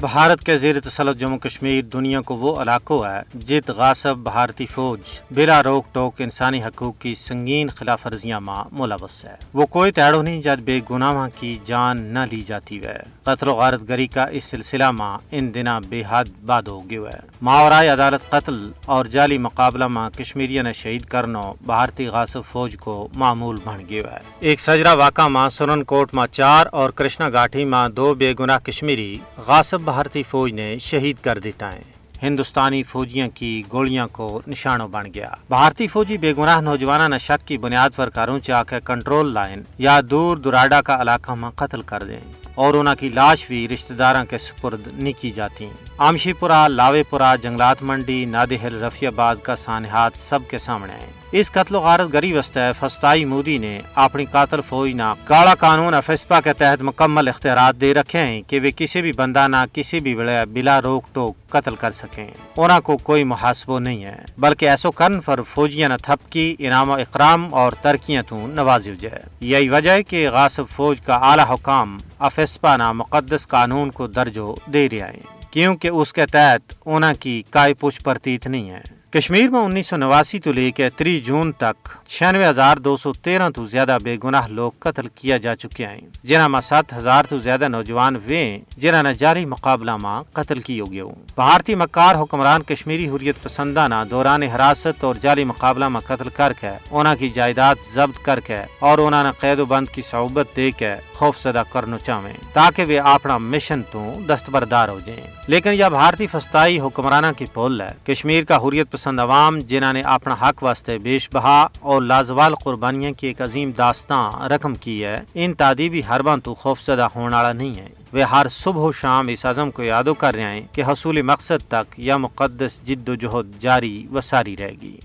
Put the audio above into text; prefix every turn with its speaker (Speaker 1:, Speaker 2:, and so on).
Speaker 1: بھارت کے زیر تسلط جموں کشمیر دنیا کو وہ علاقوں ہے جت غاصب بھارتی فوج، بلا روک ٹوک انسانی حقوق کی سنگین خلاف ورزیاں ماں ملوث ہے۔ وہ کوئی تیڑو نہیں جد بے گناہ کی جان نہ لی جاتی ہے۔ قتل و غارت گری کا اس سلسلہ ماں ان دنا بے حد باد ہو گیا ہے۔ ماورائے عدالت قتل اور جعلی مقابلہ ماں کشمیریہ نے شہید کرنو بھارتی غاصب فوج کو معمول بن گیا ہے۔ ایک سجرا واقع ماں سنن کوٹ ماں چار اور کرشنا گاٹھی ماں دو بے گناہ کشمیری غاصب بھارتی فوج نے شہید کر دیتا ہے۔ ہندوستانی فوجیوں کی گولیاں کو نشانوں بن گیا۔ بھارتی فوجی بے گناہ نوجوانہ نے شک کی بنیاد پر کارونچ آ کے کنٹرول لائن یا دور دراڈا کا علاقہ میں قتل کر دیں اور انہوں کی لاش بھی رشتہ داروں کے سپرد نہیں کی جاتی۔ آمشی پورا لاوے پورا جنگلات منڈی، نادہل، رفیع آباد کا سانحات سب کے سامنے ہیں۔ اس قتل و غارت گری وسطے فستائی مودی نے اپنی قاتل فوج نہ کالا قانون افسپا کے تحت مکمل اختیارات دے رکھے ہیں کہ وہ کسی بھی بندہ نہ کسی بھی بڑے بلا روک ٹوک قتل کر سکیں۔ انہوں کو کوئی محاسبہ نہیں ہے، بلکہ ایسو کرن پر فوجیاں نہ تھپکی، انعام و اکرام اور ترکیاں تو نوازی جائے یہی وجہ ہے کہ غاصب فوج کا اعلی حکام افسپا نہ مقدس قانون کو درجو دے رہا ہے، کیونکہ اس کے تحت انہوں کی کائی پوچھ پرتیت نہیں ہے۔ کشمیر میں انیس سو نواسی تو لے کے تری جون تک چھیانوے ہزار دو سو تیرہ تو زیادہ بے گناہ لوگ قتل کیا جا چکے ہیں۔ جنہ میں سات ہزار تو زیادہ نوجوان وے جنہ نے جاری مقابلہ ماں قتل کی ہو گیا بھارتی مکار حکمران کشمیری حریت پسندانہ دوران حراست اور جاری مقابلہ میں قتل کر کے انہوں کی جائیداد ضبط کر کے اور انہوں نے قید و بند کی صعوبت دے کے خوف زدہ کرنا چاہیں تاکہ وہ اپنا مشن تو دستبردار ہو جائیں۔ لیکن یہ بھارتی فستائی حکمرانہ کی پول ہے۔ کشمیر کا حریت پسند عوام جنہاں نے اپنا حق واسطے بیش بہا اور لازوال قربانیاں کی ایک عظیم داستان رقم کی ہے، ان تعدیبی حربان تو خوف زدہ ہونے والا نہیں ہے۔ وہ ہر صبح و شام اس عزم کو یادو کر رہے ہیں کہ حصول مقصد تک یا مقدس جد و جہد جاری و ساری رہے گی۔